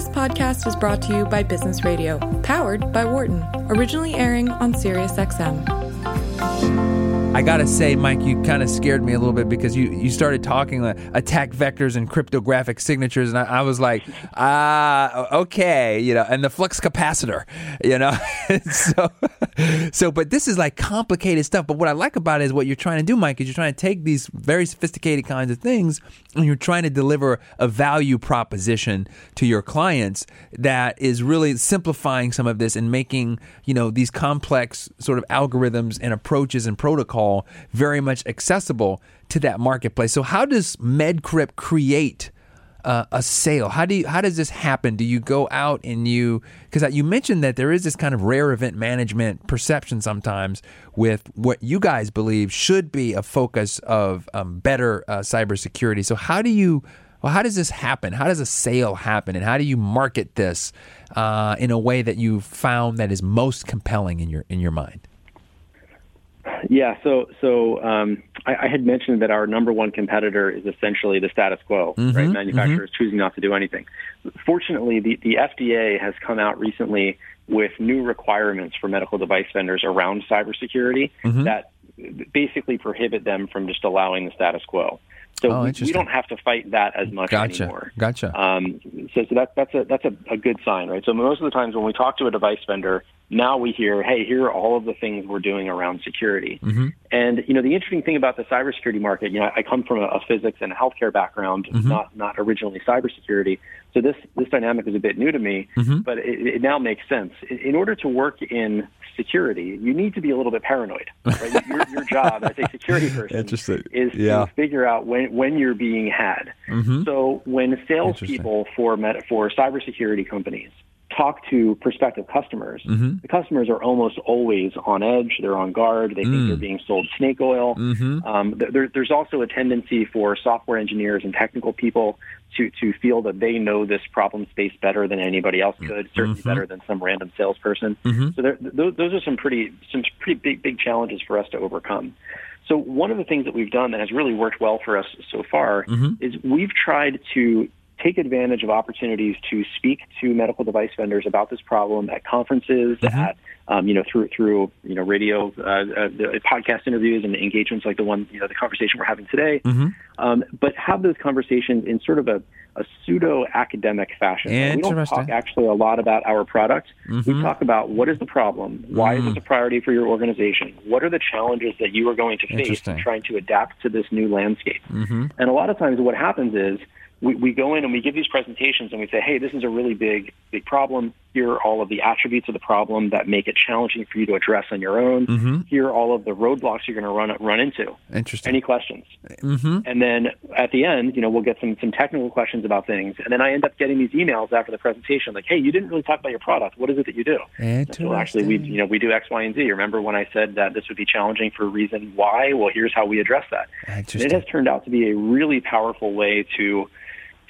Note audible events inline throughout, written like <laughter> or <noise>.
This podcast is brought to you by Business Radio, powered by Wharton, originally airing on SiriusXM. I gotta say, Mike, you kind of scared me a little bit because you, you started talking like attack vectors and cryptographic signatures, and I, I was like, ah, okay, you know, and the flux capacitor, you know, <laughs> so so. But this is like complicated stuff. But what I like about it is what you're trying to do, Mike, is you're trying to take these very sophisticated kinds of things and you're trying to deliver a value proposition to your clients that is really simplifying some of this and making you know these complex sort of algorithms and approaches and protocol very much accessible to that marketplace. So, how does MedCrypt create? Uh, a sale? How do you, how does this happen? Do you go out and you because you mentioned that there is this kind of rare event management perception sometimes with what you guys believe should be a focus of um, better uh, cybersecurity. So how do you well, how does this happen? How does a sale happen, and how do you market this uh, in a way that you found that is most compelling in your in your mind? Yeah, so so um, I, I, had mentioned that our number one competitor is essentially the status quo, mm-hmm, right? Manufacturers mm-hmm. choosing not to do anything. Fortunately, the, the FDA has come out recently with new requirements for medical device vendors around cybersecurity mm-hmm. that basically prohibit them from just allowing the status quo. So oh, we, we, don't have to fight that as much gotcha. anymore. Gotcha. Um, so, so that, that's a that's a, a good sign, right? So most of the times when we talk to a device vendor, now we hear, hey, here are all of the things we're doing around security. Mm-hmm. And you know, the interesting thing about the cybersecurity market, you know, I come from a, a physics and a healthcare background, mm-hmm. not not originally cybersecurity. So this this dynamic is a bit new to me, mm-hmm. but it, it, now makes sense. In order to work in security, you need to be a little bit paranoid. Right? your, your job as a security <laughs> person is yeah. to figure out when when you're being had. Mm-hmm. So when salespeople for med- for cybersecurity companies talk to prospective customers, mm-hmm. the customers are almost always on edge. They're on guard. They mm. think they're being sold snake oil. Mm-hmm. Um, there, there's also a tendency for software engineers and technical people to, to feel that they know this problem space better than anybody else could, certainly mm-hmm. better than some random salesperson. Mm-hmm. So there, those, those are some pretty some pretty big big challenges for us to overcome. So one of the things that we've done that has really worked well for us so far mm-hmm. is we've tried to take advantage of opportunities to speak to medical device vendors about this problem at conferences, mm-hmm. at um, you know through through you know radio, uh, uh, podcast interviews, and engagements like the one you know the conversation we're having today. Mm-hmm. Um, but have those conversations in sort of a, a pseudo academic fashion. We don't talk actually a lot about our product. Mm-hmm. We talk about what is the problem, why is this mm. a priority for your organization, what are the challenges that you are going to face in trying to adapt to this new landscape. Mm-hmm. And a lot of times, what happens is we, we go in and we give these presentations and we say, hey, this is a really big, big problem. Here are all of the attributes of the problem that make it challenging for you to address on your own. Mm-hmm. Here are all of the roadblocks you're going to run run into. Interesting. Any questions? Mm-hmm. And then at the end, you know, we'll get some some technical questions about things. And then I end up getting these emails after the presentation, like, hey, you didn't really talk about your product. What is it that you do? Interesting. Well, actually, we you know we do X, Y, and Z. Remember when I said that this would be challenging for a reason why? Well, here's how we address that. And it has turned out to be a really powerful way to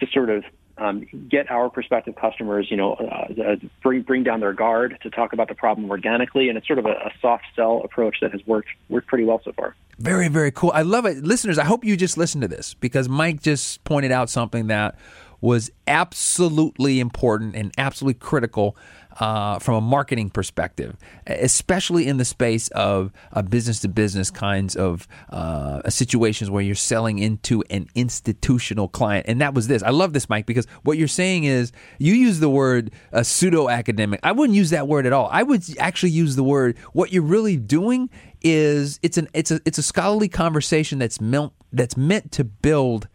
to sort of um, get our prospective customers, you know, uh, uh, bring bring down their guard to talk about the problem organically, and it's sort of a, a, soft sell approach that has worked worked pretty well so far. Very very cool. I love it, listeners. I hope you just listened to this because Mike just pointed out something that was absolutely important and absolutely critical uh, from a marketing perspective, especially in the space of business to business kinds of uh, situations where you're selling into an institutional client. And that was this. I love this, Mike, because what you're saying is you use the word uh, pseudo academic. I wouldn't use that word at all. I would actually use the word what you're really doing is it's an it's a it's a scholarly conversation that's meant that's meant to build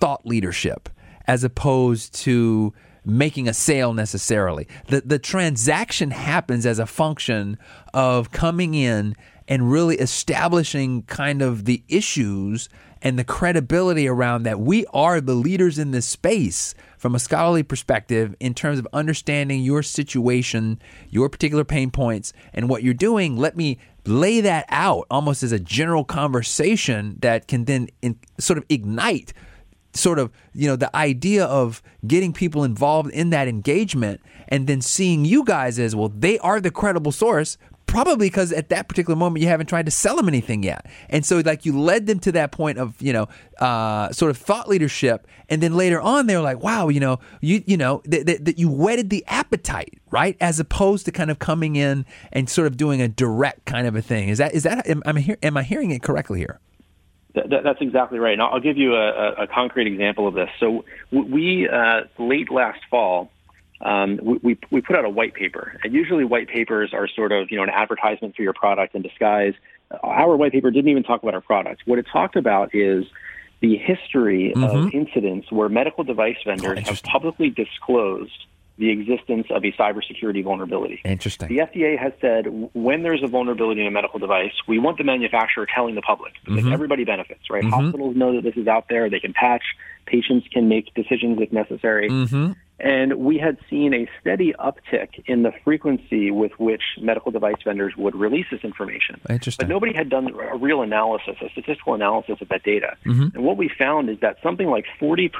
thought leadership as opposed to making a sale necessarily. The the transaction happens as a function of coming in and really establishing kind of the issues and the credibility around that we are the leaders in this space from a scholarly perspective in terms of understanding your situation, your particular pain points, and what you're doing. Let me lay that out almost as a general conversation that can then in, sort of ignite sort of you know the idea of getting people involved in that engagement and then seeing you guys as well they are the credible source probably because at that particular moment you haven't tried to sell them anything yet, and so like you led them to that point of you know uh, sort of thought leadership, and then later on they were like, wow, you know, you you know that, that, that you whetted the appetite, right, as opposed to kind of coming in and sort of doing a direct kind of a thing. Is that is that am, am, I, am I hearing it correctly here? That, that's exactly right. And I'll give you a, a, concrete example of this. So we uh, late last fall. Um, we, we put out a white paper, and usually white papers are sort of you know an advertisement for your product in disguise. Our white paper didn't even talk about our product. What it talked about is the history mm-hmm. of incidents where medical device vendors oh, have publicly disclosed the existence of a cybersecurity vulnerability. Interesting. The FDA has said when there's a vulnerability in a medical device, we want the manufacturer telling the public because mm-hmm. everybody benefits, right? Mm-hmm. Hospitals know that this is out there. They can patch. Patients can make decisions if necessary. Mm-hmm. And we had seen a steady uptick in the frequency with which medical device vendors would release this information. Interesting. But nobody had done a real analysis, a statistical analysis of that data. Mm-hmm. And what we found is that something like 40%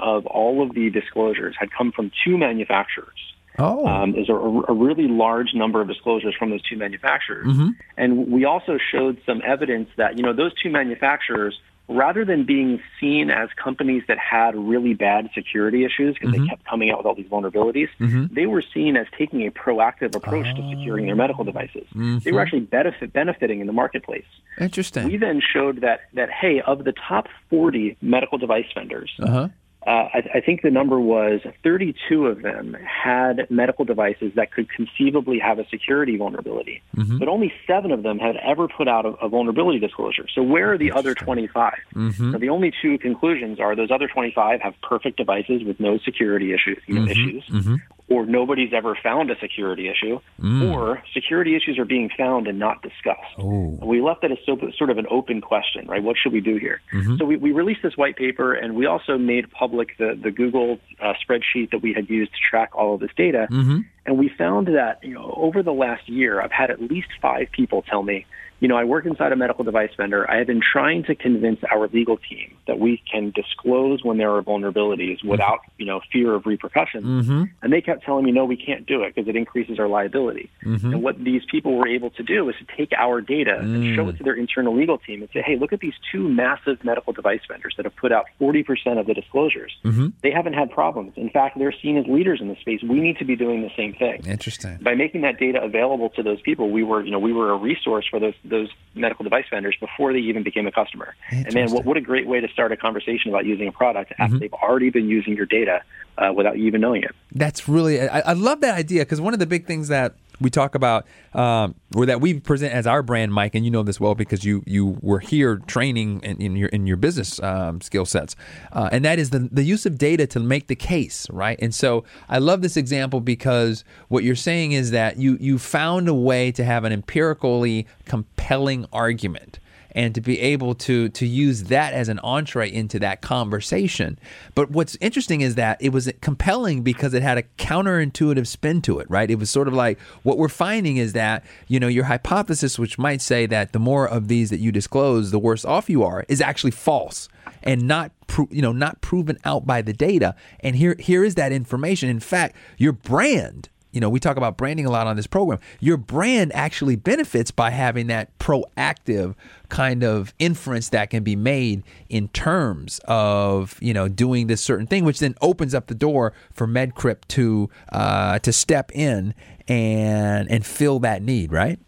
of all of the disclosures had come from two manufacturers. Oh. Um, there's a, a, really large number of disclosures from those two manufacturers. Mm-hmm. And we also showed some evidence that, you know, those two manufacturers rather than being seen as companies that had really bad security issues because mm-hmm. they kept coming out with all these vulnerabilities, mm-hmm. they were seen as taking a proactive approach to securing their medical devices. Mm-hmm. They were actually benefit, benefiting in the marketplace. Interesting. We then showed that that hey, of the top 40 medical device vendors, uh-huh. Uh, I, I, think the number was 32 of them had medical devices that could conceivably have a security vulnerability, mm-hmm. but only seven of them had ever put out a, a vulnerability disclosure. So where are the other 25? Mm-hmm. So the only two conclusions are those other 25 have perfect devices with no security issues, mm-hmm. issues, mm-hmm or nobody's ever found a security issue, mm. or security issues are being found and not discussed. Ooh. We left that as so, sort of an open question, right? What should we do here? Mm-hmm. So we, we released this white paper, and we also made public the, the Google uh, spreadsheet that we had used to track all of this data. Mm-hmm. And we found that you know over the last year, I've had at least five people tell me you know, I work inside a medical device vendor. I have been trying to convince our legal team that we can disclose when there are vulnerabilities mm-hmm. without, you know, fear of repercussions. Mm-hmm. And they kept telling me, no, we can't do it because it increases our liability. Mm-hmm. And what these people were able to do is to take our data mm. and show it to their internal legal team and say, hey, look at these two massive medical device vendors that have put out 40% of the disclosures. Mm-hmm. They haven't had problems. In fact, they're seen as leaders in the space. We need to be doing the same thing. Interesting. By making that data available to those people, we were, you know, we were a resource for those those medical device vendors before they even became a customer. And man, what, what a great way to start a conversation about using a product after mm-hmm. they've already been using your data uh, without you even knowing it. That's really, I, I love that idea because one of the big things that we talk about um, or that we present as our brand, Mike, and you know this well because you you were here training in, in your in your business um, skill sets, uh, and that is the the use of data to make the case, right? And so I love this example because what you're saying is that you you found a way to have an empirically compelling argument and to be able to to use that as an entree into that conversation. But what's interesting is that it was compelling because it had a counterintuitive spin to it, right? It was sort of like what we're finding is that, you know, your hypothesis which might say that the more of these that you disclose, the worse off you are, is actually false and not you know not proven out by the data and here here is that information in fact your brand you know, we talk about branding a lot on this program. Your brand actually benefits by having that proactive kind of inference that can be made in terms of you know doing this certain thing, which then opens up the door for MedCrypt to uh, to step in and and fill that need, right?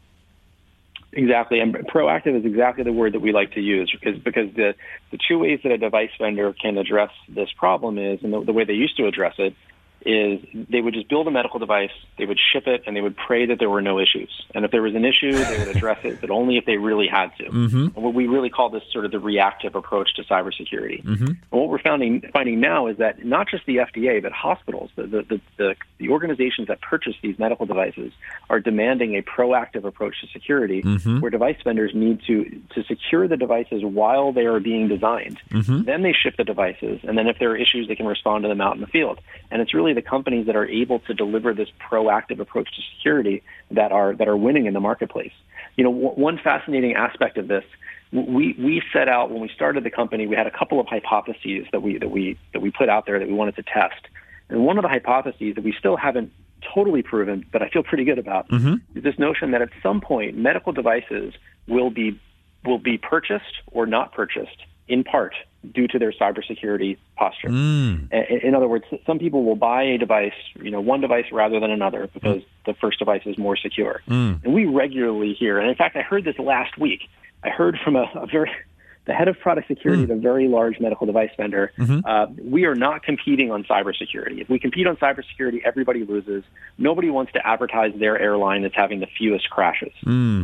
Exactly, and proactive is exactly the word that we like to use because because the the two ways that a device vendor can address this problem is, and the, the way they used to address it is they would just build a medical device, they would ship it, and they would pray that there were no issues. And if there was an issue, they would address it, but only if they really had to. Mm-hmm. What we really call this sort of the reactive approach to cybersecurity. Mm-hmm. And what we're finding, finding now is that not just the FDA, but hospitals, the, the, the, the, organizations that purchase these medical devices are demanding a proactive approach to security mm-hmm. where device vendors need to, to secure the devices while they are being designed. Mm-hmm. Then they ship the devices, and then if there are issues, they can respond to them out in the field. And it's really the companies that are able to deliver this proactive approach to security that are that are winning in the marketplace. You know, w- one fascinating aspect of this, we we set out when we started the company, we had a couple of hypotheses that we that we that we put out there that we wanted to test. And one of the hypotheses that we still haven't totally proven, but I feel pretty good about, Mm-hmm. is this notion that at some point medical devices will be will be purchased or not purchased in part due to their cybersecurity posture. Mm. In other words, some people will buy a device, you know, one device rather than another because the first device is more secure. Mm. And we regularly hear, and in fact, I heard this last week. I heard from a, a very the head of product security at a very large medical device vendor. Uh, we are not competing on cybersecurity. If we compete on cybersecurity, everybody loses. Nobody wants to advertise their airline that's having the fewest crashes.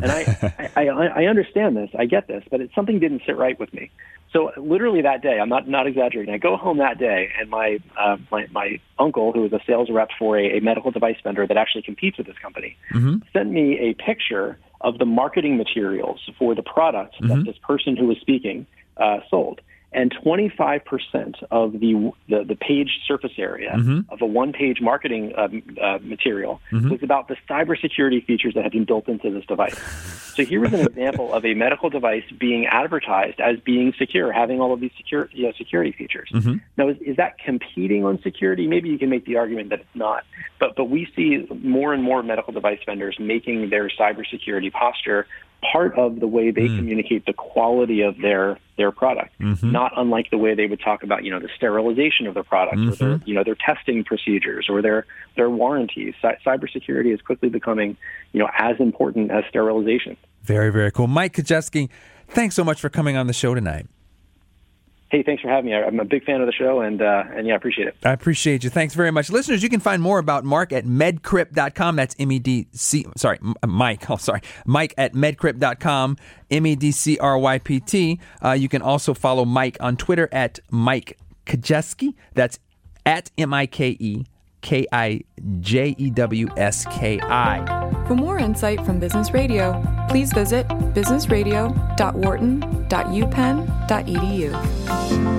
And I, <laughs> I, I, I understand this. I get this, but it, something didn't sit right with me. So literally that day, I'm not not exaggerating. I go home that day, and my uh, my, my uncle, who is a sales rep for a, a medical device vendor that actually competes with this company, sent me a picture of the marketing materials for the product that this person who was speaking uh, sold. And 25% of the, the the page surface area of a one-page marketing uh, uh, material was about the cybersecurity features that had been built into this device. So here was an <laughs> example of a medical device being advertised as being secure, having all of these secure, you know, security features. Now, is, is that competing on security? Maybe you can make the argument that it's not. But but we see more and more medical device vendors making their cybersecurity posture part of the way they hmm. communicate the quality of their their product. Mm-hmm. Not unlike the way they would talk about you know the sterilization of their product or their mm-hmm. you know their testing procedures or their their warranties. Cy- cybersecurity is quickly becoming you know as important as sterilization. Very, very cool. Mike Kijewski, thanks so much for coming on the show tonight. Hey, thanks for having me. I'm a big fan of the show, and uh, and yeah, I appreciate it. I appreciate you. Thanks very much. Listeners, you can find more about Mark at medcrypt.com. That's M E D C, sorry, M- Mike. <laughs> Oh, sorry. Mike at medcrypt.com, M E D C R Y P T. Uh, you can also follow Mike on Twitter at Mike Kijewski. That's at M I K E K I J E W S K I. For more insight from Business Radio, please visit businessradio.wharton.upenn.edu.